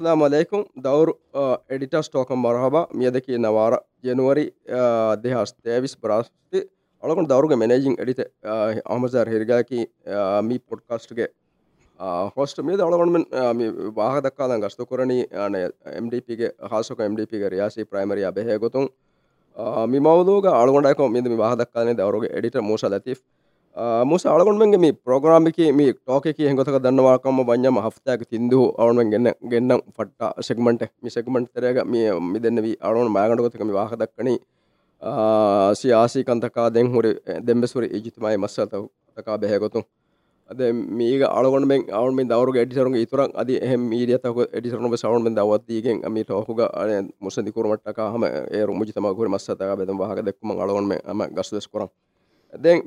ಅಸ್ಲಾಂ ಅಲೈಕುಂ ದೌರ್ editor stock ಮರಹಬ ಮಿಯದಕಿ ನವಾರ ಜನವರಿ ದೇಹಾಸ್ ತೇವಿಸ್ ಬರಾಸ್ತಿ ಒಳಗೊಂಡು ದೌರ್ಗೆ ಮ್ಯಾನೇಜಿಂಗ್ ಎಡಿತೆ ಅಹಮಜಾರ್ ಹಿರಿಗಾಕಿ ಮೀ ಪೊಡ್ಕಾಸ್ಟ್ಗೆ ಹೋಸ್ಟ್ ಮೀದ ಒಳಗೊಂಡು ಮೆನ್ ಮಿ ವಾಹ ದಕ್ಕಾದಂಗೆ ಅಷ್ಟು ಕೊರಣಿ ಎಮ್ ಡಿ ಪಿಗೆ ಹಾಸಕ ಎಮ್ ಡಿ ಪಿಗೆ ರಿಯಾಸಿ ಪ್ರೈಮರಿ ಅಬೆಹೆ ಗೊತ್ತು ಮಿ ಮೌದೂಗ ಅಳಗೊಂಡಾಕೊ ಮೀದ ಮಿ ವಾಹ ದಕ್ಕಾನೆ ದೌರ್ಗೆ ಎಡಿಟರ್ ಮೂಸಾ ಲತೀಫ್ මුස අලගොන්මෙන් මේ ප්‍රෝග්‍රාම් එක මේ ටෝක එක හගතක දන්නවාකම බඥම හෆ්තයක තිින්දු අවුන් ගන්න ගන්න පට්ට සෙක්මට මි සෙක්මට තරයක මේ මිදන්න වී අරුන් මෑගඩගොතකම වාහ දක්කන සියාසී කන්තකා දෙෙන් හුර දෙම්බෙසුර ජිතමයි මස්සත තකා බැහැගොතු අද මේ අලගොන අවුන් දවරු ඩිසරු ඉතුරන් අද එහ මීඩියතක ඩිසරන සවුන් දවත්දීගෙන් මේ ටෝහුග අය මුසදිකරමටකහම ඒ රුමජිතමකුර මස්සතක බැදම් වාහක දෙක්ම අලගොන්ම ම ගස්දෙස් කරා දැන්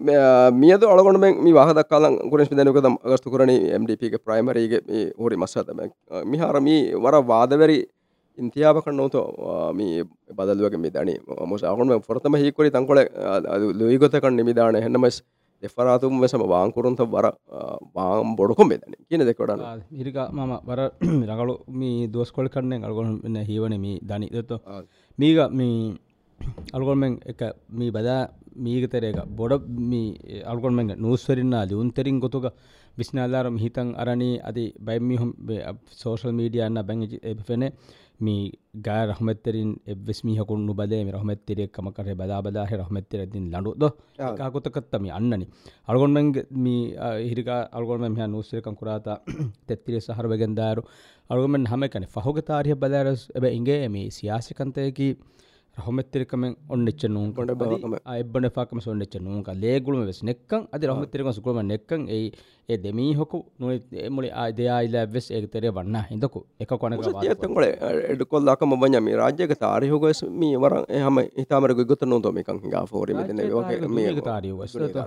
මියද ඔලගොඩ මේ වාහද කාල ගුණෙස් දැනක දම් අගස්තු කරන MDPගේ ප්‍රයිමරීගේ මේ හරි මස්සාදම මිහාරම වර වාදවැරි ඉන්තියාපක නොතු මේ බදලුවක මිදන මොසාහුම ොරතම හිකොරි තංකොල ලුවගතකන් නිමිදාන හැනමස් එෆරාතුම් වෙසම වාංකුරුන්ත වර වාම් බොඩකොම් මෙදන කියන දෙකොඩන හිරික මම වර රගලු මේ දෝස්කොල් කරන්නේ අල්ගොන හිවන මේ දනි. දත්ත මේක මේ අල්ගොල්මෙන් එක මේ බදා මීගතරේක බොඩ මේ අල්ගොල්මෙන් නූස්වරින්නා ලියුන්තරින් ගොතුක විශ්නාලාරම හිතන් අරණී අති බයිමිහුම් සෝෂල් මීඩියන්න බැංගි එපෙනෙ මේ ගා රහමත්තරින් එවෙස්මිහකුන් බදේ රහමත්තරිය කමකර බදාබදාහ රහමත්තරදින් ලඩුද කාකොතකත්තම අන්නනි. අල්ගොන්මෙන් මේ හිරික අල්ගොල්ම මෙහ නූස්රකම් කුරාත තෙත්තිරිය සහරවගෙන්දාරු අල්ගොමෙන් හමකන ෆහුග තාරිය බදාරස් එබ ඉගේ මේ සියාසිකන්තයකි රහමත්තරිකමෙන් ඔන්නෙච්ච නූන් කොට එබ්බන පාකම සොන්නෙච්ච නූක ලේගුලම වෙස්. නෙක්කන් අද රහමත්තරිකම සුකුලම නෙක්කන් ඒ ඒ දෙමීහොකු නොමුලි ආදයායිල වෙස් ඒතරය වන්න. හිදකු එක කොන ොල එඩකොල්ලාකම බඥම රාජ්‍යක තාරිහොගස් මී වර හම හිතාමර ගොත නොතොමකන් ගා ෝර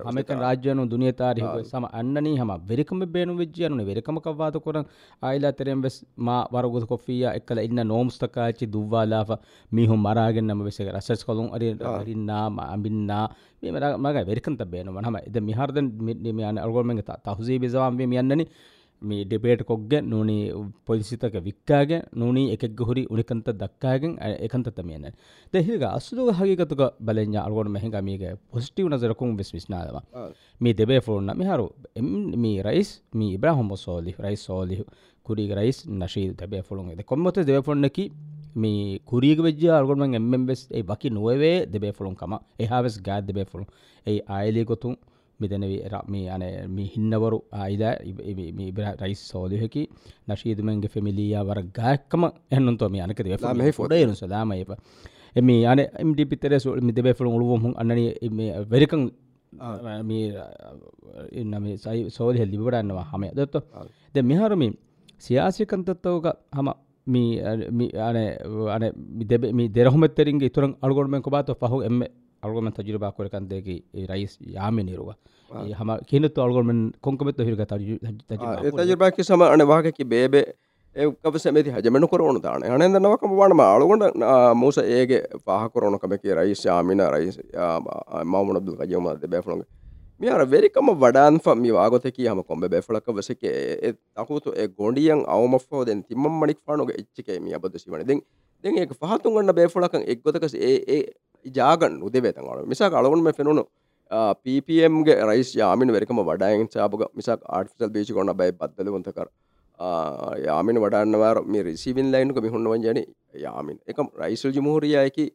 හමක රාජ්‍යනු දුනිය තාරිහක සම අන්නනී හම වෙරිකම බේනු විජ්‍යයනු වෙරිකම කවාත කොරන්? ආයිලා තරෙන් වෙස් මා වරගුද කොෆිය එක්කල ඉන්න නෝම්ස්තකාච්චි දුවාලාප මිහු මරාගෙන්න්නම වෙසේ රසස් කොළුන් අරි අරින්නා අම්බින්නා මග වෙරිකන්ත බේන මහම එද මිහරදන් මියන අල්ගොල්මෙන් තහුසේ බිසවාම් යන්නනි මේ ඩෙබේට කොග්ග නූනී පොලිසිතක වික්කාගේ නූනී එකෙක් හුරි උනිකන්ත දක්කාගෙන් එකන්තතමයන දෙහික අස්සුදුව හගිකතුක බලෙන් අල්ගොඩ මෙහි මේක පොස්ටිව් නසරකුම් වෙස් විස්නාදවා මේ දෙබේ ෆෝර්න්න මෙහරු මේ රයිස් මේ ඉබ්‍රහොම සෝලි රයිස් සෝලිහ කුරි රයිස් නශී තැබේ ෆොළුන් ද කොම්මත දෙවෆොන්නකි මේ කුරියක වෙජ අල්ගොඩම එම්බෙස් ඒ වකි නොවේ දෙබේ ෆොළුන් කම. එහාවෙස් ගාත් දෙබේ ෆොළුන් ඒ අයලි කොතුන් මෙදැනවේ මේ අන මේ හින්නවරු ආයිද රයිස් සෝදයහකි නශීදුමන්ගේ ෆෙමිලිය වර ගායක්කම එන්නතුම යනක මේ ොඩ යනු සදාම එප එම අන එමඩි පිතර සුල් මිදබේ ෆලු උළුවහුන් අන්නන වෙරිකං මේ සයි සෝද හෙල්ලිබටන්නවා හම දත්ත ද මෙහරමින් සියාසිකන්තත්තවක හම මේ දෙරහමතරින්ගේ තුරන් අල්ගොඩම කොබාත පහු එම අල්ගොම තජරබා කොරකන්දයකි රයිස් යාම නිරුව හම කියනතු අල්ගොමෙන් කොංකමෙත් හිරග තජරබාකි සම අනවාහකි බේබේ ඒකව සැමති හජමන කොරුණු තාන අනදන්නවකම වනම අලුගොඩ මූස ඒගේ පහකොරුණුකමකි රයිස් යාමින රයිස් මවමුණබදු කජයමද බැෆලුගේ මියර වෙරිකම වඩාන්ෆ මි වාගොතකි හම කොම්බ බැෆලක වසක තකුතු ඒ ගොඩියන් අවමෆෝ දෙන් තිම්ම මනික් ානුග එච්චිකේ මිය බද සිවන දෙ දෙ ඒ පහතුන් ගන්න බේෆලකන් එක්ගොතකස ඒ ජාගන් උදෙවේතන් අල මිසක් අලගුන්ම පෙනුණු පපම්ගේ රයිස් යාමින වෙරිකම වඩායෙන් සාපක මිසක් ආර්ටිසල් බේචි කොන්න බයි බද්දල වොන්තකර යාමින වඩන්නවාර මේ රිසිවින් ලයින්ක මිහුන්න වජන යාමින්. එක රයිසල් ජිමහෝරියයකි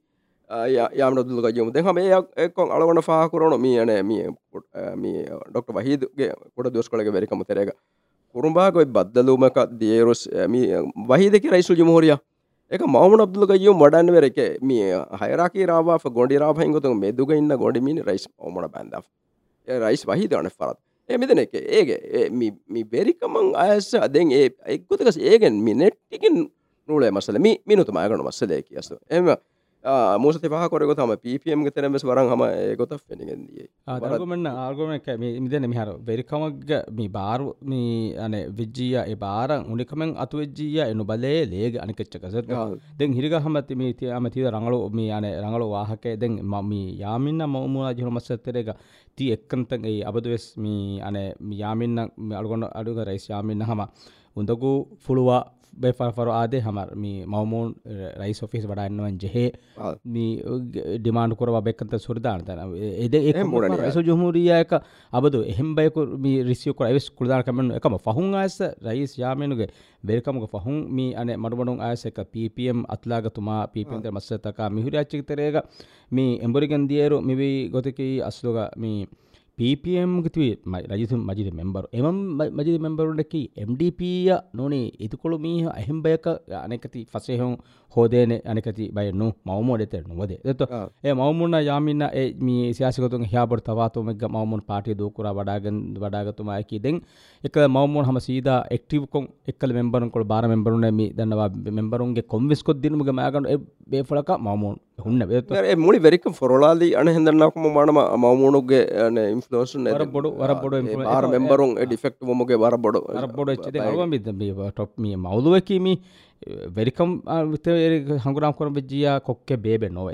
යාම දුක ජම දෙ හම එකොන් අලගොන පාකුරන මියන මිය ඩොක්ට වහිදගේ කොට දොස්කොලගේ වෙරිකම තෙරේක කුරුම්බාගොයි බද්දලූමක දියරුස් වහිදක රයිසුල් ජිමහෝරියා එක මවමන අබ්දුල ගයෝ වඩන්න වෙර එක මේ හයරකි රාවා ගොඩි රාහහිගොතු මෙදුග ඉන්න ගොඩිමිනි රයිස් ඕමන බැන්ද රයිස් වහිදවන පරත් එමිදන එක ඒගේ මි බෙරිකමං අයස අදෙන් ඒ එක්ගොතකස් ඒගෙන් මිනෙට්ටිකින් නූලේ මසල මි මිනුතු මයගනු මස්සලේ කියස්තු එම මූසති පහකොරග තම පපම් තරමස් වරන් හම ගොත ෙනගෙන්දිය ආගමන්න ආගම මිදන මිහර වෙරිකමක්ග මේ බාරු මේ අන විජ්ජිය ඒ බාර උනිකමෙන් අතු වෙජ්ජිය එනු බලේ ලේග අනිකච්චකස දෙන් හිරිග හමති මේ තිය අමතිද රඟලු මේ අන රඟලු වාහකේ දෙන් මම යාමින්න මවමුණ ජහමස්සත්තරේක ති එක්කන්තන් ඒ අබදුවෙස් මේ අන යාමින්න අල්ගොන්න අඩුග රයිස් යාමින්න හම උන්දකු ෆුළුවා බෙෆල්ෆරු ආදේ හමර. මේ මවමූන් රයිස් ඔෆිස් වඩන්නුවන් ජෙහේ. මේ ඩිමාන්ඩ කර බෙක්කන්ත සුරදාන තන. එද ඇසු ජහමුරියයක අබදු. එහෙම් බයකු මේ රිසියකර ඇවිස් කුරදාන කමෙන්ු එකම. ෆහුන් අයස රයිස් යාමෙනුගේ බෙරිකමක ෆහුන් මේ අන මඩබඩුන් අයසක පපම් අත්ලාගතුමා පීපන්ත මස්සතකා මිහිරි අච්චිතරේක මේ එම්බරිගෙන් දියරු මෙවී ගොතකී අස්ලුග මේ ಪಿಪಿಎಂಗೆ ರಜಿತು ಮಜಿದ ಮೆಂಬರು ಎಮಂ ಮಜಿದ ಮೆಂಬರುಂಡಕಿ ಎಮ್ ಡಿ ಪಿಯ ನೋನಿ ಇದುಕೊಳು ಮೀಹ ಅಹಿಂಬಯಕ ಅನೆಕತಿ ಫಸೆಹೊಂ ಹೋದೇನೆ ಅನೆಕತಿ ಬಯನು ಮೌಮೋಡೆತೆ ನುವದೆ ದತ್ತು ಎ ಮೌಮುನ್ನ ಯಾಮಿನ್ನ ಎ ಮಿ ಸಿಯಾಸಿಗತುಂ ಹಿಯಾಬರ್ ತವಾತು ಮೆಗ್ಗ ಮೌಮುನ್ ಪಾರ್ಟಿ ದೂಕುರ ವಡಾಗನ್ ವಡಾಗತು ಮಾಕಿ ದೆಂ ಎಕ್ಕ ಮೌಮುನ್ ಹಮ ಸೀದಾ ಆಕ್ಟಿವ್ ಕೊಂ ಎಕ್ಕಲ ಮೆಂಬರುನ್ ಕೊಳ ಬಾರ ಮೆಂಬರುನ್ ಮಿ ದನ್ನವಾ ಮೆಂಬರುಂಗೆ ಕೊಮ್ವಿಸ್ ಕೊದ್ದಿನ ಮುಗ ಮಾಗನ್ ಎ ಬೇಫಳಕ ಮೌಮುನ್ හන්න මුලි වෙරික ොරලාදී අනහෙදන්නක්ම මනම මවමුණුගේ ඉන්ලෝෂන් බොඩ වරබොඩ ආර මෙම්බරුන් ඩිෆෙක්් මොගේ වරබොඩ බොඩ ටොප්මිය මවදුවකීම වෙරිකම් විතේ හඟුරම් කරම ජිය කොක්කේ බේබ නොව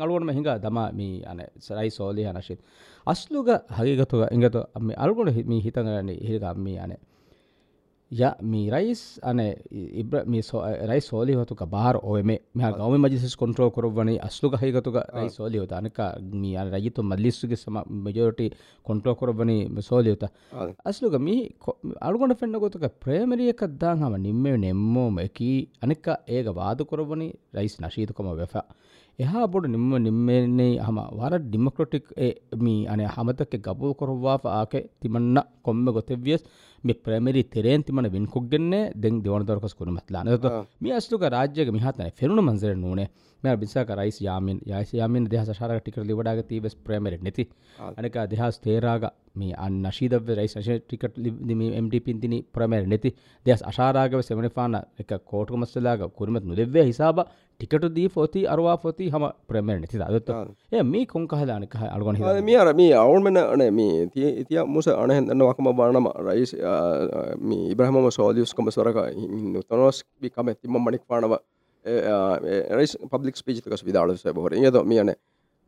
අලුවන හිඟ දම මී අන සරයි සෝලී හනශිත් අස්ලුග හගේගතුව ඉගතු අම අල්ගොඩ හිමි හිතගන්නේ හිරගම්මී අනේ ya mi rais ane ibra mi so, eh, rais soli hotu ka bahar oeme mi ha ah. gawme majlis control korovani aslu ka higatu ka ah. rais soli hota. Ane ka mi ane rajito majlis ge sama majority control korovani soli hota. Ah. Aslu ka mi alugonda fenna gotu ka primary ekak dan hama nimme nemmo meki ane ka ega waadu korovani rais nashidu kama wefa. එහා බොඩ නිම්ම නිම්මෙන්නේ හම වර democratic මී අනේ හමතක ගබුල් කොරවාාආක තිමන්න කොම්ම ගොතෙවියස් ಗೊತ್ತೆವ್ಯಸ್ ಮಿ ಪ್ರೈಮರಿ ತೆರೇನ್ ತಿಮನ ವಿನ್ ಕುಗ್ಗೆನ್ನೆ ದೆಂಗ್ ದಿವಣ ದೊರಕಸ್ ಕುನು ಮತ್ಲಾನ ಮಿ ಅಸ್ಲುಗ ರಾಜ್ಯಗ ಮಿಹಾತನೆ ಫೆರುಣ ಮಂಜರೆ ನೂನೆ මෙ බිසාක රයිස් යාමින් යයිස යාමින් දෙහස ශාරක ටිකට ලිවඩාග තීවස් ප්‍රේමරෙ නැති අනක දෙහස් තේරාග මේ අන් නශීදව රයිස් ශ ටිකට MDපින්තිනි ප්‍රමේර නැති දෙහස් අශාරාගව සෙමනිෆාන එක කෝටක මස්සලාග කුරමත් නුදෙව්වේ හිසාබ ටිකට දී ෆොති අරවා ෆොති හම ප්‍රමේර නැති අදත්ත ඒ මේ කොන් කහලානක අල්ගොන මේ අර මේ අවුල්මන අන මේ තිය ඉතිය මුස අනහෙන්දන්න වකම බානම රයිස් මේ ඉබ්‍රහම සෝදියස්කම ස්වරක නොතනොස් බිකම තිම මනික් පානවා රයිස් පබ්ලික් පිචිතකස් විදාල බොර ද මියන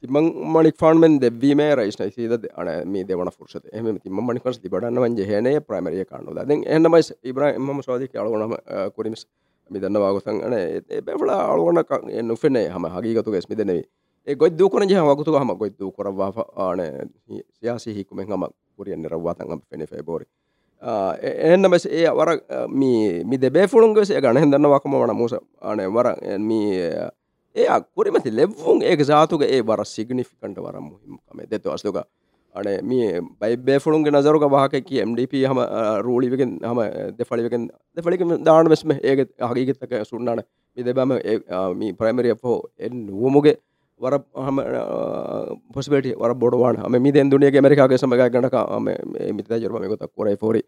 තිමං මනික් ෆාන්මෙන් දෙවීම රයිස් නයිසිද අන මේ දෙවන ෆුර්ෂත. එම තිම මනිකස් තිබටන්න වන්ජ හනය ප්‍රමරිය කන්නු ද එන්නමයි ඉබ්‍ර එම සවාධි අලගනම කුරිමිස් මිදන්න වාගතන් අන බැවල අලුවන නුෆෙනේ හම හගීගතු ගෙස් මිදනෙවේ ඒ ගොත් දුකන ජහ වගතු හම ගොත් දු කරවා ආන සියාසි හිකුමෙන් හම කුරියන් නිරවාතන් ෆෙනෙ ෆෙබෝරි එන්න බැස ඒ වර මි දෙබේෆුළුන්ගෙස ගන හෙදන්න වකම වන මුස අන වර ඒ අකුරිමති ලෙව්වුන් ඒ සාතුක ඒ වර සිගනිිකන්ට වර මුහිමකම දෙතු අස්තුක අන මේ බයිබේෆුළුන්ගේ නසරුක වාහකකි MDP හම රූලිවිගෙන් හම දෙෆලිවෙන් දෙෆලික දාන වෙස්ම ඒ හගීගත්තක සුන්නාන. මි දෙබම මී ප්‍රයිමරිය හෝ එ නුවමුගේ වර හම පොස්බට වර බොඩවාන ම මි දුනිය මරිකාගේ සමග ගනක මිත ජරම ගොත කොරයි ෆෝරි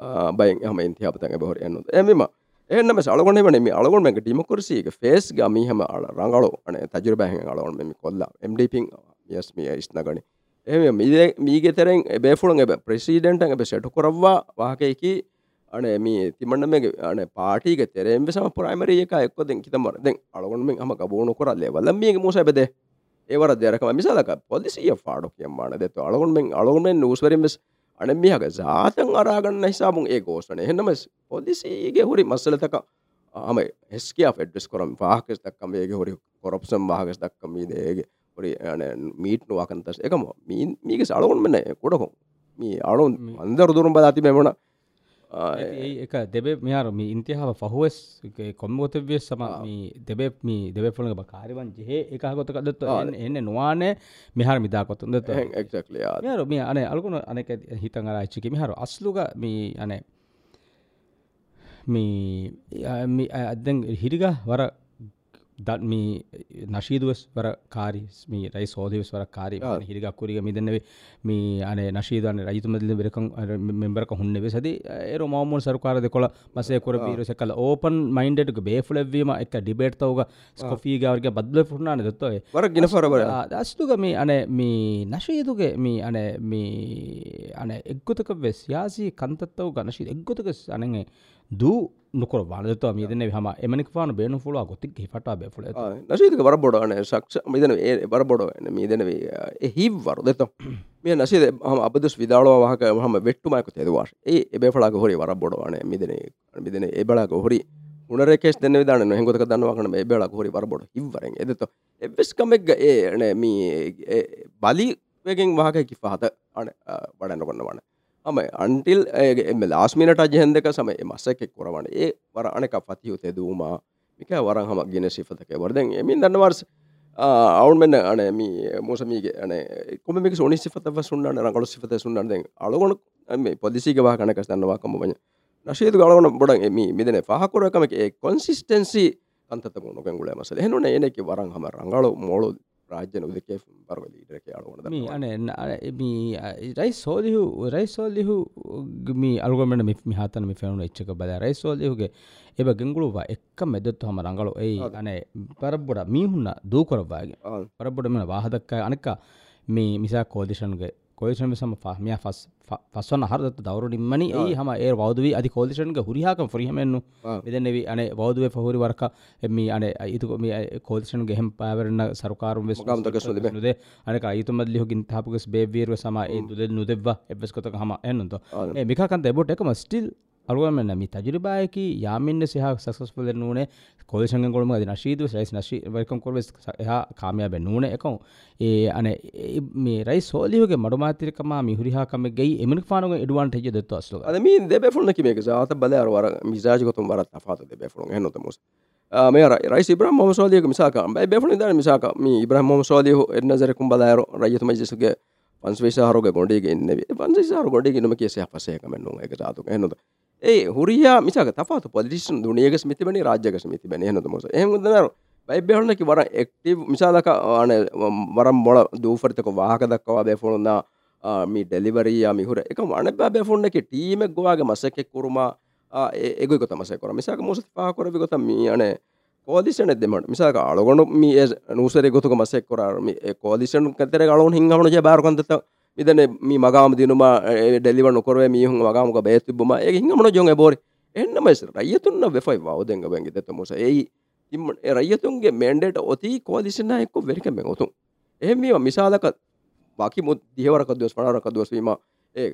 e, බයින් හම ඉන්තියාපතන් බොහර යන්න එමම එන්නම සලගොන වන මේ අලගොන් මක ඩිමකොරසික ෆේස් ගමි හම අල රංගලු අන තජර බැහ අලගොන් මෙම කොල්ලා. එම්ඩිපින් යස්මිය ඉස්නගනි එම මීගෙතරෙන් බේෆුළුන් එබ ප්‍රසිඩන්ටන් එබ සෙටු කොරවා වාහකයකි. අන මේ තිමන්න මේ අන පාටික තෙරෙන්ම සම ප්‍රයිමරි එක එක්කොදෙන් කිතමර දැන් අලගොන්මෙන් හම ගබෝණු කරල්ලේ. වලම්මියගේ මුස එබද ඒවර දෙරකම මිසලක පොලිසිය ෆාඩු කියම්මාන දෙතු අලගොන්මෙන් අලගොන්මෙන් නූස්වරින්ස් අනමියක සාතන් අරාගන්න හිසාබුන් ඒ ගෝසන එහෙනම පොලිසිගේ හුරි මස්සලතක ආම හෙස්කියා ෆෙඩ්ස් කරම් වාහකස් දක්කම ඒගේ හුරි කොරප්සම් වාහකස් දක්කම මීදේගේ හොරි මීට්නු වාකන්තස් එකම මීගේ සලගොන්මන කොඩකො මේ අලුන් අන්දර දුරුම් බදාති මෙමන එක දෙබේ මෙයාර මේ ඉන්තිහාව ෆහුවස් කොම්මෝතව්‍ය සම දෙබේ මේ දෙබෙපුළඟ කාරිවන් ජෙහේ එකහකොතකදත් එන්න නොවානේ මෙහර මිදාකොතුන්ද යාර මේ අන අල්ගුණ අනෙක හිතන් අරච්චික මිහරු අස්ලුග මේ අනේ මේ අදැන් හිරිග වර මේ නශීදුවස් වර කාරි මේ රයි සෝදවස් වර කාරි හිරිගක් කුරිග මිදන්නවේ මේ අන නශීදන රජතුමදල වෙරකම් මෙම්බරක හුන්නවේ සද ඒර මවමුන් සරකාරද කොළ මසේ කොර පිරස කල ඕපන් මයින්ඩට බේෆලවීම එක ඩිබේට් තවග ස්කොෆීගවර්ගේ බද්ල පුරණාන දොත්තොය වර ගෙන පරබර. දස්තුක මේ අන මේ නශීදුගේ මේ අන මේ අන එක්ගොතක වෙස් යාසී කන්තත්තව ගනශී එක්ගොතක අනගේ දූ නොකර වලත මීදන හම එමනික පාන බේනු ෆොල ගොතික් හිට බෙල නශීක වර බොඩන සක්ෂ මිදන බර බොඩ මීදනවේ හිවරු දෙත මේ නසිද හම අබදස් විදාලව වාහක හම වෙට්ටුමයක තෙදවාශ ඒ එබේ ඵලාක හොරි වර බොඩවන මිදන මිදන එබලාක හොරි උනරකෙස් දෙන්න විධාන නොහෙගොතක දන්නවකන මේ බෙලක් හොරි වරබොඩ ඉවරෙන් එදත. එවෙස් කමෙක්ග ඒන මේ බලි වගෙන් වාහකකි පහත අන වඩන්න කොන්න වන අම අන්ටිල් එම ලාස්මිනට අජහන්දක සම මස්සකෙක් කොරවන ඒ වර අනක පතියුතේ දූමා මික වරන් හම ගෙන සිිපතක. වරදැන් එමින් දන්නවර්ස අවුන් මෙන්න අන මෝසමීගේ අන කොමක සොනි සිපත සුන්න රගල සිපත සුන්නද අලගොන මේ පොදිසික වා කනක දන්නවාකම වන. නශීතු ගලවන බොඩන් එම මිදන පහකොරකමක කොන්සිස්ටන්සි අන්තත නොකගුල මස හනුන එනෙක වරන් හම රංගල මෝලු රාජ්‍යන උදකේ පරගල ඉඩරක අලුවන රයි සෝදිහු රයි සෝල්ලිහු මී අල්ගොමට මි හතන මි ෆෙනුන එච්චක බල රයි සෝල්ලිහුගේ එබ ගෙංගුළුවා එක්ක මෙදත්තු හම රංගලු. ඒ අනේ පරබ්බොඩ මීහුන්න දූකොරවාගේ පරබොඩ මෙන වාහදක්කයි අනක මේ මිසා කෝදිෂන්ගේ කොලිෂන්ම පහමය පස් පස්වන හර දවරු නිම්මනි ඒ හම ඒ වෞදවී අධි කෝලිෂන්ග හුරිහාකම ්‍රහමෙන්න්නු විදනෙව අන වෞදුව පහරි වරක එම අන අයතු කෝෂන් ගෙහම පෑවරන්න සරකාරු වෙස් ද අනක අයතුම ලිහගින් තාපක බේවීර සම දුද නොදෙව එබස් කොත හම එන්නතු මිකන්ත එබොට එකම ස්ටිල් අරුවම නමි තජරිබායකි යාමින්න සහ සක්සස්පුල නූනේ කොල්ෂගෙන් කොළම ද නශීද සයිස් නශී වකම් කොල්ව එහා කාමයාබ නූන එකම් ඒ අන මේ රයි සෝලියගේ මඩුමාතිරකම මිහුරිහාකම ගෙයි එමනි පානුග එඩුවන්ට හෙජ දෙත්ව අස්ල අද මේ දෙබැෆුල්න කිමේක සාත බල අරවර මිසාජකොතුම් වරත් අපාත දෙබැෆුළු හෙනොතමුස් මේ රයි ඉබ්‍රහම ම සෝලියක මිසාක. බයි බැෆුණ ද මිසාක. මේ ඉබ්‍රහම සෝලිය එන්නසරකුම් බලාර රයතු මජසුගේ පන්ස්වේශාරෝග ගොඩේ ඉන්න. පන්සාර ගොඩේ නම කියසේ පසයකමෙන්නු එක සාතුක හෙනොද ඒ හුරියා මිසක තපාත පොලිටිෂන් දුනියග ස්මිතිබනි රාජ්‍යක ස්මිතිබන හනොත මොස එහමුදනරු බයිබෙහුණකි වර එක්ටව මිසාලක ආන වරම් බොල දූෆරිතක වාහක දක්වා බැෆුණුන්න මි ඩෙලිවරයා මිහුර එක වන බැෆුන්නක ටීමක් ගවාගේ මසකෙක් කරුමා ඒගොක තමස කර මිසක මුස පාකරවි ගොත මී අනේ කෝදිෂන දෙමට මිසාක අලගොඩු මේ නූසර ගොතුක මසෙක් කොරම කෝදිෂන් කතර ගලුන් හිංහමන බාරකොන්තත ಇದನ್ನೇ ಮೀ ಮಗಾಮ ದಿನುಮ ಡೆಲಿವರ್ ಕೊರವೆ ಮೀ ಹುಂಗ ಮಗಾಮಗ ಬೇತಿಬ್ಬುಮ ಏ ಹಿಂಗ ಮನ ಜೊಂಗೆ ಬೋರಿ ಎನ್ನ ಮೈಸ್ ರೈಯತುನ್ನ ವೆಫೈ ವಾವುದೆಂಗ ಬೆಂಗಿ ದೆತ್ತ ಮುಸ ಏಯಿ ಇಮ್ಮ ರೈಯತುಂಗೆ ಮ್ಯಾಂಡೇಟ್ ಒತಿ ಕೋದಿಸಿನ ಎಕ್ಕು ವೆರಿಕೆ ಬೆಂಗ ಒತು ಎ ಮೀ ಮಿಸಾಲಕ ಬಾಕಿ ಮು ದಿಹವರ ಕದ್ವಸ್ ಪಣಾರ ಕದ್ವಸ್ ಮೀಮ ಏ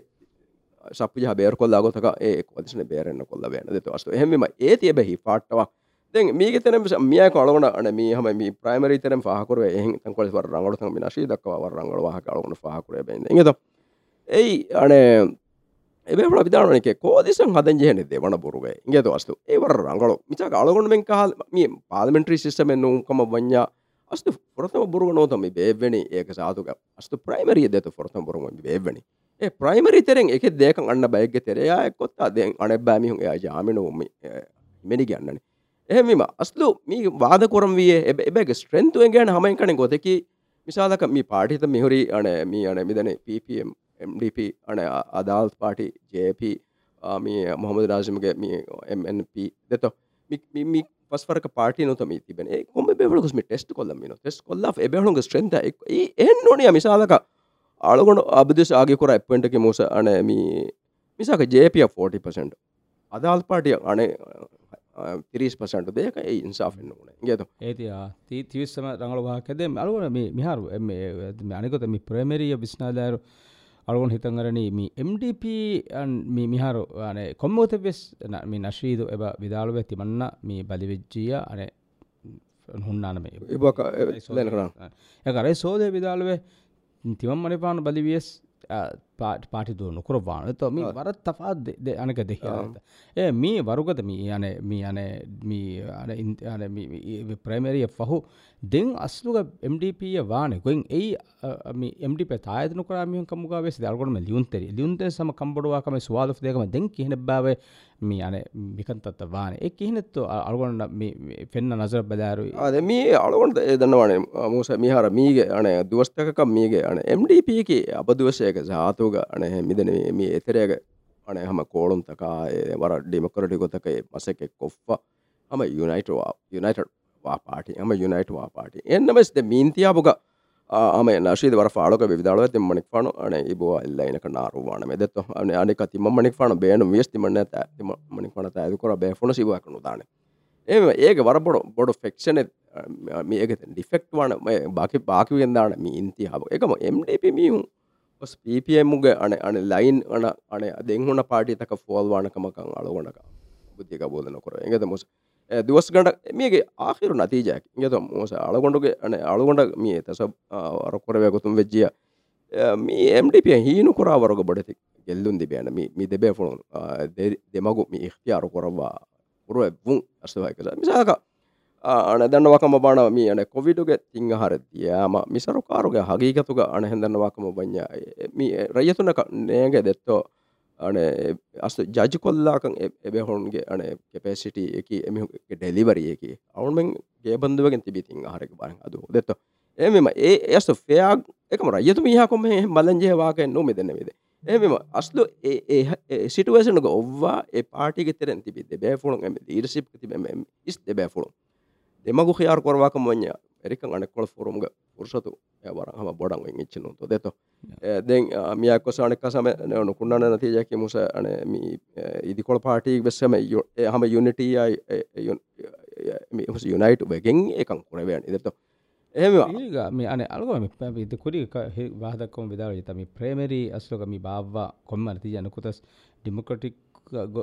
ಸಪ್ಪು ಜಹ ಬೇರ್ ಕೊಲ್ಲ ಆಗೋತಕ ಏ ಕೋದಿಸಿನ ಬೇರೆನ್ನ ಕೊಲ್ಲ ಬೇನ ದೆತ್ತ ಅಷ್ಟು ಎಹೆಮ್ಮಿಮ ಏ ತಿಯಬೆ ಹಿ ಫಾಟ್ಟವಾ දැන් මේක තැන මියක අලගන අන මේ හම මේ ප්‍රයිමරි තරම් පහකරුව එහි තංකොල වර රංගල තම විනාශී දක්වා වර රංගල වාහක අලගන පහකරුව බැඳ එඟද එයි අනේ එබේට විදානක කෝදිසන් හදන් ජහන දෙවන බොරුවේ? ඉගේ වස්තු ඒවර රංගල මිචා අලගොන මෙන් කහල් මේ පාර්ලිමෙන්ටරි සිස්ටම් නෝකම වඥා අස්තු ොරතම බොරුව නෝතම බේවනි ඒක සාතුක අස්තු ප්‍රයිමරිය දෙත ොරතම බොරුම බේවනි ඒ ප්‍රයිමරි තෙරෙන් එක දෙක අන්න බයග තෙරයා කොත්තා දෙ අන බෑමිහුන් එයා ජාමිනෝම මෙනි ගන්නන්නේ එහෙමම අස්ලු මේ වාද කොරම් විය එබැග ස්ට්‍රෙන්තුවෙන් ගැන හමයි කන ගොතකි. මිසාලක මේ පාටිත මිහුරි අන මේ අන මිදන PPM MDP අන අදාල් පාටි ජP මේ මොහමද රාජමගේ MNP දෙත පස්වරක පාටි නොතම තිබෙන. කොම බෙවලකුස්ම ටෙස්ට කොල්ලම න ෙස් කොල්ල එබහුග ස්ට්‍රෙන්ත එන් නොනිය මිසාලක. අලගොඩ අබදෙස් ආගේ කොර එප්පෙන්ටක මුස අන මිසාක ජපිය 40% අදාල් පාටිය අනේ තිරිස් පසන්ට දෙක ඉන්සාෆෙන්න්න ඕන. ගෙත ඒති තිවිස්සම රඟලවාකද අලුවන මේ මිහරු අනිකොත මේ ප්‍රමරිය විස්නාදාරු අලුවන් හිතන්ගරන මේ MDP මිහරු කොම්මෝත වෙස් මේ නශ්‍රීද එබ විදාලුව ඇතිමන්න මේ බලිවෙච්ජිය අන හුන්නානම ඒකරයි සෝදය විදාලුවේ තිවම් මනිපාන බලිවියස් පාටිදුව නොකරවාන තොම වරත් තපාත් අනක දෙහ ඒ මේ වරුගත මී යන මී යන අන ප්‍රමරිය පහු දෙන් අස්ලුග MDපය වාන. ගොයින් ඒ MD තායන කරමිය කමුග වෙස් දල්ගොම ලියුන්තෙර. ලියුන්ත සම කම්බඩවාකම ස්වාද දෙකම දෙන් කියහෙන බාව මේ අන මිකන්තත්ත වාන. එ කියහෙනෙත්තු අල්ගොන්න පෙන්න්න නසර බදාරු අද මේ අලගොන්ට දන්නවන මූස මිහර මීගේ අන දුවස්තකක් මීගේ අන MDපක අපදුවසයක සාතුග අන මිදන මේ එතරයක අන හම කෝළුම් තකා වර ඩිමකරටි ගොතක මසක කොෆ්වා හම යුනයිටවා යුනයිට වා පාටි හම යුනයිට වා පාටි එන්නමස් ද මීන්තියාපුග ಆಮ ನಶೀದ್ ವರ ಫಾಳೋಕ ವಿವಿದಾಳವ ತಿಮ್ಮ ಮಣಿಕ್ ಫಾಣು ಅಣೆ ಇಬುವ ಇಲ್ಲ ಏನಕ ನಾರು ವಾಣ ಮೆದೆತ್ತು ಅವನೆ ಅನೇಕ ತಿಮ್ಮ ಮಣಿಕ್ ಫಾಣು ಬೇನು ವೇಸ್ ತಿಮ್ಮಣ್ಣೆ ತಾ ತಿಮ್ಮ ಮಣಿಕ್ ಫಾಣ ತಾ ಎದುಕೊರ ಬೇ ಫುಣ ಸಿಬು ಹಾಕಣು ದಾಣೆ ಏ ಏಗೆ ವರ ಬೊಡು ಬೊಡು ಫೆಕ್ಷನ್ ಮಿ ಏಗೆ ಡಿಫೆಕ್ಟ್ ವಾಣ ಬಾಕಿ ಬಾಕಿ ಎಂದಾಣ ಮಿ ಇಂತಿ ಹಾಬು ඔස් පපමුග අන අන ලයින් අන අන දෙංහුණ පාටිතක ෆෝල්වානකමකං අලුවනක බුද්ධික බෝධනකොර එගත මුස දවස් ගඩ මේගේ ආහිරු නතිජයක්. ගත මෝස අලගොඩුගේ අන අලුගොඩ මිය තැස අරකොරවයකුතුම් වෙච්ජිය මේ එම්ඩිපිය හීනු කොරාවරග බඩති ගෙල්ලුන් දෙබයන මි දෙබේ ෆොනුන් දෙමගු මි ඉක්ති අරු කොරවා පුරුව එබ්වුන් අස්වාය කළ මිසාකා අන දන්නවකම බාන මේ අන කොවිඩුගේ තිංහ හරතියම මිසරුකාරුගේ හගීකතුග අන හෙදන්නවාකම බඥ රයතුනක නේගේ දෙත්තෝ අන අස් ජජ කොල්ලාකන් එබෙහොන්ගේ අන කෙපසිට එක එමිහුගේ ඩෙලිවරියකි අවුන්මෙන් ගේබන්දුවගෙන් තිබිතින් හරක බර අද දෙත්ත. එමම ඒ ඇස්ත ෆයා එකම රයතු මිහකොම බලංජයවාකෙන් නො මෙදන්න වෙද එමම අස්ලු සිටුවසනක ඔව්වා ඒ පාටිගෙ තෙරෙන් තිබි බෑෆුණන් එම ඊරසිප් තිබ ඉස් දෙබෑෆුණු දෙමගු ඛයාර korwaka monya erikan ane kol forumga fursatu ya barang hama bodang ing ichinu to deto den miya ko sane kasame ne onu kunnana natija ki musa ane mi idi kol party besame hama unity ay mi unite begen ekan kureben deto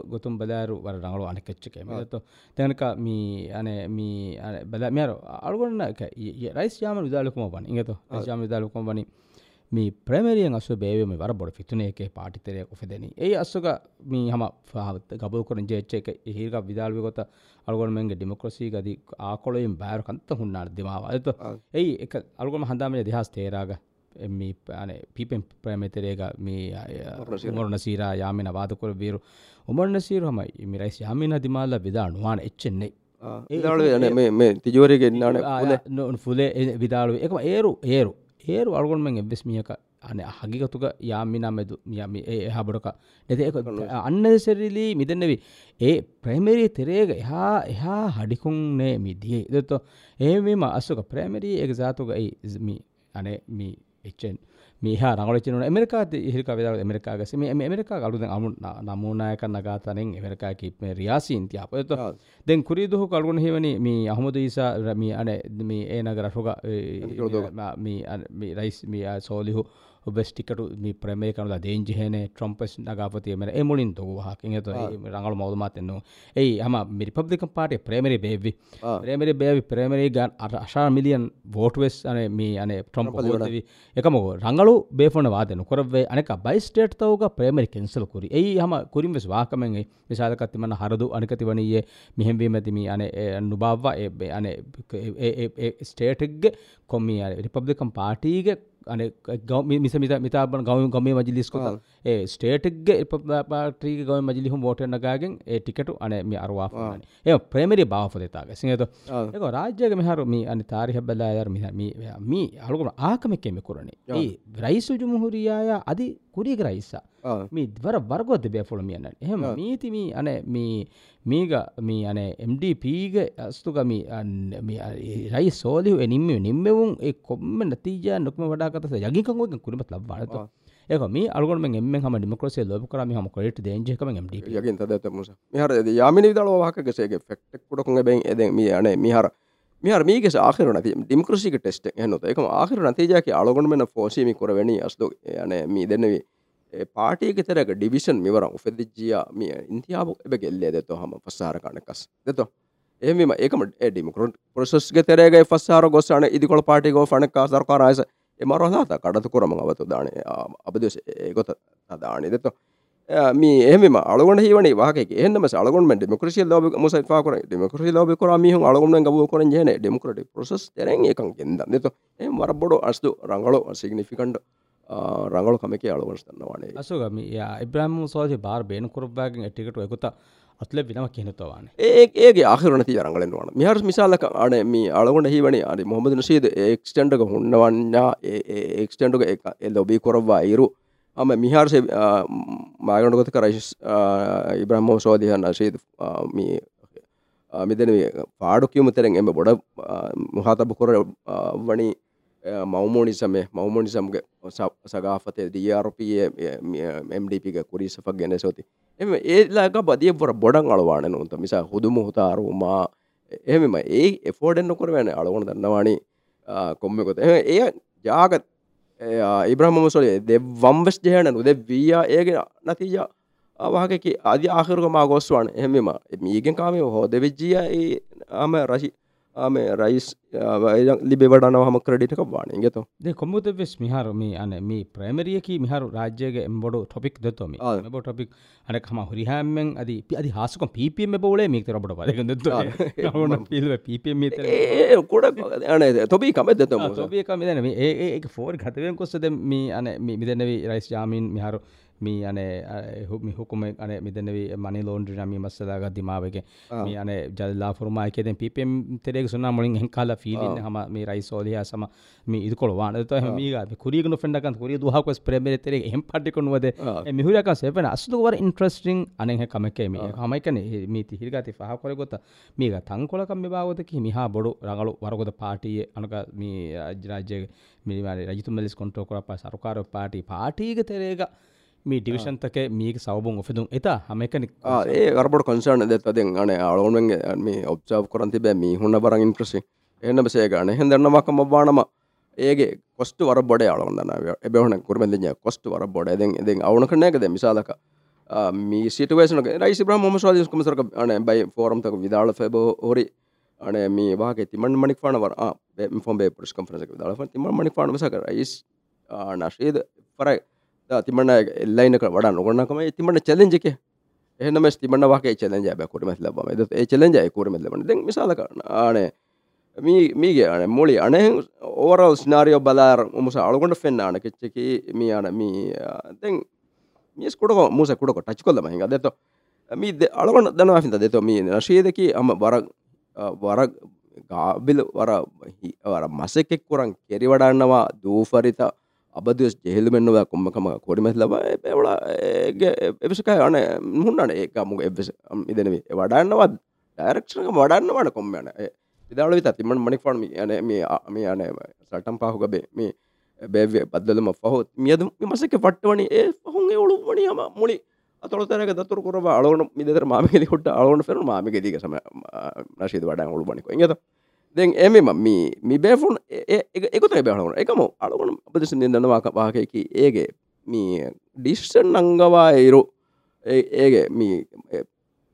ගොතුම් බදාරු වර රඟලු අනෙකච්චකේ මතු තැනක මී අන මී බල මෙයාර අල්ගොන්න rice යාම විදාලකුම බන ඉගතු ජාම විදාලකුම බනි මේ ප්‍රමරියෙන් අසු බේවම වර බොඩ ෆිතුනේ එකේ පාටිතරය කොෆෙදනී ඒ අස්සක මී හම පාහත් ගබව කරන ජේච්ච එක හිරක විදාල්ව ගොත අල්ගොන්මෙන්ගේ ඩිමොක්‍රසී ගදී ආකොලොයින් බෑර කන්ත හුන්නාට දෙමාවා. එත ඒ එක අල්ගොම හඳාමේ දෙහස් තේරාග. පිපෙන් ප්‍රමතරේග ගොරනසීර යාමින වාදකොර වීරු. උමරන සීරහම මිරයිස් යාමින දිමාල්ල විදා නුවාන එච්චෙන්නේ. ඒ තිජවරගේ න්න ෆුලේ විදාලුව එකම ඒරු ඒරු. ඒරු අල්ගොන්මෙන් එබෙස් මියක අන හගිකතුක යාමිනමැදු යම ඒ හබොඩක නැති අන්න දෙසැරිලි මිදන්නවී ඒ ප්‍රයිමරී තෙරේග එහා එහා හඩිකුන් නෑ මිදියේ. දොත්ත ඒවීම අස්සුක ප්‍රෑමරී එක ජාතුක ඒ මි අනේ මී එච්චෙන්. මිහා රංගලචන එමරිකා හිරික වෙද එමරිකාගස මේ එමරිකා අලුද අමු නමුණනායක නගාතනෙන් එමරිකා කිපේ රියාසීන් තියාපත දෙන් කුරිදුහු කල්ගුණ හිවනි මේ අහමුද ඊසා රමී අන මේ ඒ නගර රොග මේ රයිස් මේ සෝලිහු ඔබස් ටිකට මේ ප්‍රමේ කනු දේජහන ට්‍රම්පස් නගාපතිය මෙ එමුලින් තු හකින් ත රඟල මෞදමතෙන්න ඒ හම මිරිපබ්ලික පාට ප්‍රේමරි බේවි ප්‍රේමරි බේවි ප්‍රේමරි ගන් අශා මිලියන් වෝටවෙස් අන මේ අන ට්‍රම්ප ලවි එකමක රඟලු බේෆන වාදන කොරවේ අනක බයිස්ටේට් තවක ප්‍රේමරි කෙන්සල් කුරි. ඒ හම කුරින් වෙස් වාකමෙන් විශාලකත්තිමන හරදු අනිකති වනයේ මිහෙම්වීම ඇතිමි අන නුබාවවා අන ස්ටේටෙක්ගේ කොම්මි රිපබ්ලිකම් පාටීගේ අන මිස මිත මිතාබන ගවම ගම මජිලිස්කො ඒ ස්ටේටක්ගේ පාට්‍රීක ගව මජිලිහුම් ෝටනගගෙන් ඒ ටිකටු අන මේ අරවාාන ඒ ප්‍රේමරි භාවතතාග සිහත එක රාජ්‍යක මෙහරු මේ අනි තාරිහ බලා යර මී අලුකම ආකමෙක්කෙම කරනේ ඒ රයිසු ජුමුහුරියාය අධි කුරියක රයිස්සා මේ වර වර්ගොද බෑෆොල මියන්න. එහෙම මීති මී අන මේ මීග මේ අන MDPග අස්තුගමි රයි සෝලිහු නිම්ම නිම්මවුන් ඒ කොම්ම නතිජා නොක්ම වඩාකතස යගිකංගුවෙන් කුරිමත් ලබ්වානත ඒක මේ අල්ගොන් මෙන් එම්මෙන් හැම ඩෙමොක්‍රසිය ලොබ කරා මේ හැම ක්‍රෙඩිට් දේන්ජ් එකම MDP යකින් තද තම මුස. මිහර යාමිනි විදාල වහකකසේගේ ෆැක්ට් එක කුඩකුන් එබෙන් එදෙන් මේ අනේ මිහර. මිහර මේකෙස ආඛිර නැති ඩෙමොක්‍රසියක ටෙස්ට් එක එන්නොත ඒකම ආඛිර නැතිජාකේ අල්ගොන් මෙන් ෆෝසීමි කරවෙනි අස්දෝ අනේ මේ දෙන්නේ පාටයක තරක ඩිවිෂන් මෙවරම් උපෙදජිය මිය ඉන්තියාව එබ ගෙල්ලේ දෙත හම පස්සාර කණකස් දෙත. එම ඒකම ඩිමකරට පොසස්ගේ තරගේ පස්සාර ගොස්සන ඉදිකොළ පාටිකෝ ණක්කා සරකාරයස එමරහලාත කඩතුකොරම අවතුදාන අබදශ ඒකොත අදානයදත මේ එම අලගන හවන වාක එහම සලගොන් ෙමකරසි ලබ මුස පාකර දෙමකරසි ලබ කර මිහ අලගුන ගබ කර ජන ෙමකරට පොසස් තර එකන් ගෙන්ද දෙත එම වරබොඩ අස්තු රංගලෝ සිගනිිකන්ඩ රංගල කමක අලවස්තන්නවානේ අසුගම. එබ්‍රම සෝජ බාර බේන කරබාගෙන් ටිකට එකකුතා අත්ල විනම කියනතවාන ඒගේ ආහරන අරගලෙන්වාන මිහර මිසාලක අන මේ අලගොඩ හිවනි අනි මොහමදන සීද එක්ස්ටන්ටක හොන්නවන්නා. ඒක්ස්ටන්ටක එක එල්ලොබී කොරවා ඉරු අම මිහාර මාගනගොත කරයිශ ඉබ්‍රහම සෝධයන්න සීද මේ මිදන පාඩු කියමතරෙන් එම බොඩ මහතබ කොර වනි මවමෝනි සමේ මවමෝනි සම්ග සගාපතය දියාරපිය MDPක කුරිසපක් ගැන සෝතිී. එම ඒලාක බදිය පොර බොඩන් අලවාන නොත මිස හුදු මුහතාරුමා එහෙමම ඒ එෆෝඩෙන් නොකර වැන අලවන දන්නවානේ. කොම්මකොත එය ජාගත් ඉබ්‍රහම සොලේ දෙ වම්වස් ජයන නොද වීයා ඒගෙන නතිජ. අවාහකකි අධි ආහරකමා ගොස්වාන එහෙමම. මීගෙන් කාමය හෝ දෙවිජ්ජිය ඒ අම රශි ආම රයිස් ලිබෙවඩන හම ක්‍රඩිටක බාන ගෙත. කොමුද වෙස් මිහරු? මේ අන මේ ප්‍රේමරියකි මිහරු රාජ්‍යගේ එම්බොඩු ටොපික් දතොම බ ටොපික් අන හම හරිහමෙන් අද අධි හසක පිපම බෝලේ මිත රබට පිල්ව පිපම කුඩ අන තොබී කම දතම ොබියක මෙදන ඒ ෆෝර් ගතවෙන් කොස්සද මේ අන මිදනවී රයිස් ජාමීන් මිහරු මී අනේ හුකුම අන මිදනවී මනි ලෝන්ඩි නමී මස්සදාග දිමාවක. මේ අන ජල්ලා ෆුරමායකෙද පිපෙම් තෙරෙක් සුනා මුලින් හෙන්කාල ෆීලින් හම මේ රයිසෝලිය සම මේ ඉදකොළ වානත මීග කුරියගන ෆෙන්ඩකන් කුරිය දුහක්වස් ප්‍රමේර තෙරෙ හෙම් පටිකොනුවද මිහුරක සෙපන අසුදුවර ඉන්ට්‍රස්ටිං අනෙහ කමකේ මේ හමයිකන මීති හිරිගති පහකොර ගොත මේක තංකොලකම් මෙබාවතකි මිහා බොඩු රඟලු වරගොද පාටිය අනක මේ රාජ්‍ය මිනිවාර රජතුමලිස් කොන්ට්‍රෝ කරපා සරුකාර පාටි පාටීග තෙරේග මේ ඩිවිෂන්තක මේක සවබුන් ඔෆෙදුම් එත හමකනෙක් ඒ අරබට කොන්සර්න දෙත් අදෙන් අන අලුවන් මේ ඔබ්සාව කරන්ති බෑ මේ හුන්න බරන් ඉන්ට්‍රසි එන්න බසේගන හෙදරන්නමකම බානම ඒගේ කොස්ට වර බොඩ අලවන්න එබහන කරමෙදය කොස්ට වර බොඩ දෙ දෙ අවුන කනෑකද මිසාලක. මේ සිටුවේසන රයිසි බ්‍රහම මස්වාදස් කමසරක අන බයි ෆෝරම්තක විදාල ෆෙබ හොරි අන මේ වාගේ තිමන් මනික් පානවර ෆොම් බේ පරිස් කම්පරසක විදාල තිම මනික් පාන මසක රයිස් නශේද පරයි තිමන්න එල්ලයිනක වඩා නොගන්නකම තිමට චලෙන්ජක එහනම තිමන්න වාගේ චලෙන්ජ බැකුරම ලබම ඒ චලෙන්ජ කුරම ලබන දෙ මිසාල කරන ආනේ. මීගේ අන මුලි අනෙ. ඕරල් ස්නාරියෝ බලාර මුස අලගොඩ ෆෙන්න්න අන කෙච්චකි මී අන මී දෙන් මිස් කුඩක මුස කුඩක ටච් කොල්ලම හිඟ දෙත මී අලගොඩ දනවා ිත දෙත මී නශීදකි අම වර වර ගාබිල වර වර මසෙකෙක් කුරන් කෙරි වඩන්නවා. දූෆරිතා අබදස් ජෙහෙල්මෙන්නවා කොම්මකම කොඩිමස් ලබ පෙවල එපසක අන මුන්නන ඒකමු එබස ඉදනවේ වඩන්නවත් ඩයිරක්ෂණක වඩන්නවට කොම්මන විදාල විත තිමන් මනික් ෆර්ම යන මේ මේ අන සටම් පාහුගබේ මේ බැවේ බදලම පහොත් මියද මසක පට්ටවනි ඒ පහුන් එවුළු වනියම මුලි අතොලතරක දතුර කොර අලවන මිදර මාමිකෙදි හොට අලවන ෆෙරු මාමිකෙදීක සම නශීද වඩා ඔුළු බනික ඉගත දැන් එමම මී මි බෑෆුන් එකතයි බැහුණ එකම අලුවන අපදෙස දන්නවාක වාකයකි. ඒගේ මී ඩිස්සන් නංගවා එරු. ඒගේ මී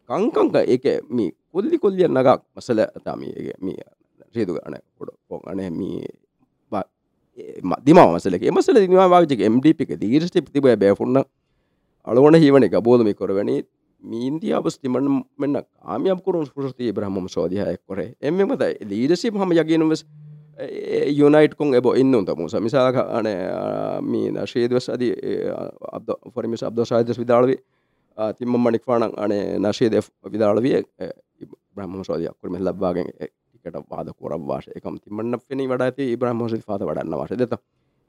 කංකංක එක මී කොල්ලි කොල්ලිය නගක් මසල තමීගේ මී රීදු ගන ොඩ පො අනේ මී දිම මසලක. මසල දිවාවාජක MDපික දීරස්ටි තිබ බෑෆුන්න අලුවන හිවන එක බෝධමි කොරවැනි. මීන්දිය අවස්තිමන මෙන්න කාමියම් කරුන් ස්පෘෂති බ්‍රහම සෝධහයක් කොරේ. එම මත ලීඩසි හම යගෙනවස් යුනයිට කොන් එබ ඉන්න තමුස මිසාක අන මී නශේදවස් අධ අබ ොරමිස අබ්ද සාහිදස් විදාලවේ තිම්ම මනික් පානන් අනේ නශේද විදාලවිය බ්‍රහම සෝධයක් කරම ලබ්වාගෙන් එකට වාද කොරක් වාශ. එකම් තිමන්න පෙනි වඩ ඇති ඉබ්‍රහමෝසි පාත වඩන්න වාශ. දෙත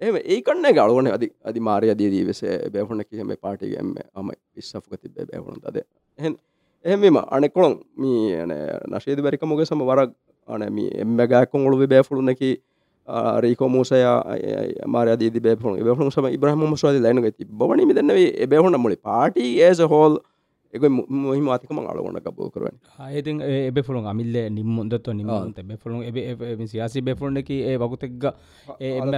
එම ඒකන්න ගලුවන අධි අධි මාරය දීදී වෙස බැහුණ කියෙම පාටිගම අම විස්සාපක තිබ බැහුණු තද. එහ එහෙමම අනෙකොළොන් මී නශේද බැරික මොග සම වරක් අන මේ එම්බැගෑකොන් ඔොළු බෑෆුළුනකි රීකෝමූසය මාරදී බැහුණු බැහුණු සම ඉබ්‍රහම ස්වාද ලයිනග ති බවනි දන්නවේ එබැහුණ මුලි. පාටි ඒස හෝල් එක මොහිම අතිකම අලගොන්න බෝ කරන ආයති එබෙෆුළුන් අමිල්ල නිම්මුදත්ව නිමන්ත එ සියාසි බෙෆුල්න්නකි ඒ වකුතෙක්ග එම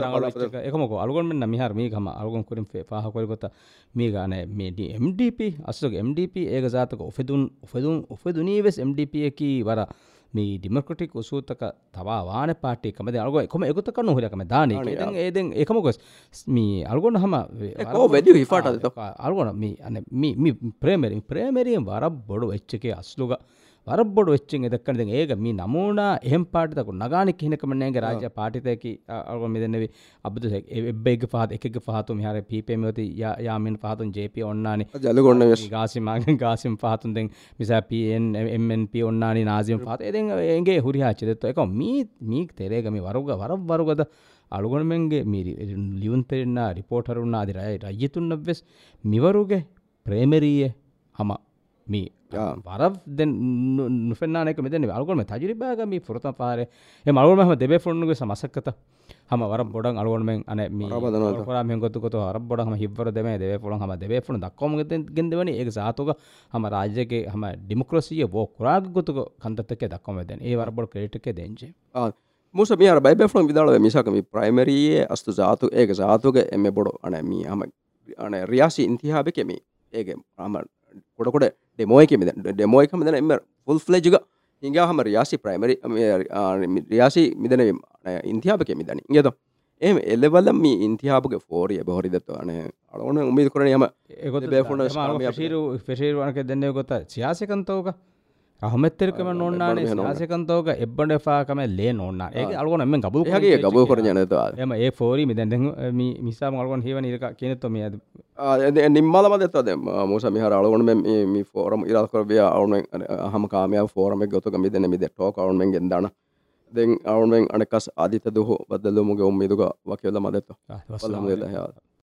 එකමක අලගොන්ම මිහරමීකම අලගොන් කරින් පාහකොරකොත මේ ගාන මේඩ MDP අස්සක MDP ඒක ජාතක ඔෆෙදුන් ඔෆෙදුන් ඔෆෙදුනීවෙස් MDP එකී වර මේ ඩිමක්‍රටික් උසූතක තවා වාන පාටි කමද අල්ගො එකම එකතක නොහරකම දාන ඒදෙන් එකමකොස් මේ අල්ගොන්න හම වැඩ හිපාට අල්ගොන මේ අන ප්‍රේමරින් ප්‍රේමරියෙන් වර බොඩු එච්චකේ අස්ලුග වරබොඩ වෙච්චෙන් එදක්කනද ඒක මේ නමුණා එහෙම පාටිතක නගාන කියනකමනෑගේ රාජ පාටිතයකි. අල්ගො මෙදනෙවි අබද එබ්බෙක් පහත් එකක පහතු හර පිපමති යාමෙන් පහතුන් ජප ඔන්නාන. ජලගොන්න ගාසිමගෙන් ගාසිම් පහතුන් දෙෙන් මිසා පන් එමන්ප ඔන්නානි නාසිම් පහත. එද ඒගේ හුරිහාච්චදත්ව එක මී මීක් තෙරේගම වරුග වරක් වරුගද අලුගොනමෙන්ගේ මිරි ලියුන්තෙරන්න රිපෝටරුන්නාදි රය රජතුන්නක් වෙස් මිවරුගේ ප්‍රේමරීය හම මේ වරක් නුෆෙන්නානක මෙද අල්ගොම තජරිබාගම ෆොරත පාර මල්ගොම දෙබේ ෆොන්නුග සමසක්කත හම වර බොඩ අලගොන්මෙන් අන රාමයකොතුකොත හර බොඩ හම හිවර දෙම දෙව ොල හම දෙව ොන දක්කොම ගෙන්දවන ඒ සාතුක හම රාජයගේ හම ඩිමක්‍රසිය බෝ කුරාග ගොතුක කන්තක දක්කොම දෙන ඒ වරබොඩ ක්‍රේටක දෙංචේ මුස මිය බයිබෆලන් විදාල මිසකම ප්‍රයිමරයේ අස්තු ජාතු ඒක ජාතුක එම බොඩ අන මී හම අන රියාසි ඉන්තිහාබ කෙමි. ඒගේ රම කොඩකොට ඩෙමෝයක මෙද ඩෙමෝයක මෙදන එම ෆුල් ෆලේජික හිඟ හම රියාසි ප්‍රයිමරි රියාසි මිදන ඉන්තියාපක මිදනි. ගද එම එල්ලවල්ල මේ ඉන්තියාපක ෆෝරිය බොහරිදත්වන අලවන උමිද කරන යම ඒගොත බේෆුන ෆිරු ෆෙශීරුවනක දෙන්නේ ගොත සියාසකන්තෝක අහමෙත්තෙරකම නොන්නානේ සියාසකන්තෝක එබ්බඩ ෆාකම ලේ නොන්න. ඒ අලගොන එම ගබු හගේ ගබෝ කරන ජනතවා එම ඒ ෆෝරි මෙදැ මිසා මල්ගොන් හිව නික කියනෙත්තුම ඇද නිම්මල මදත්තද මුස මිහර අලගොන මේ ෆෝරම ඉරස්කරබිය අවුන හම කාමය ෆෝරම ගොතුක මිදන මිද ටෝක අවුන්ෙන් ගෙන්දන දෙන්. අවුන්ෙන් අනකස් ආදිත දුහ බදල්ලමුගේ උම්මිදුක වකයල්ල මදත්ත වස්ලාම හ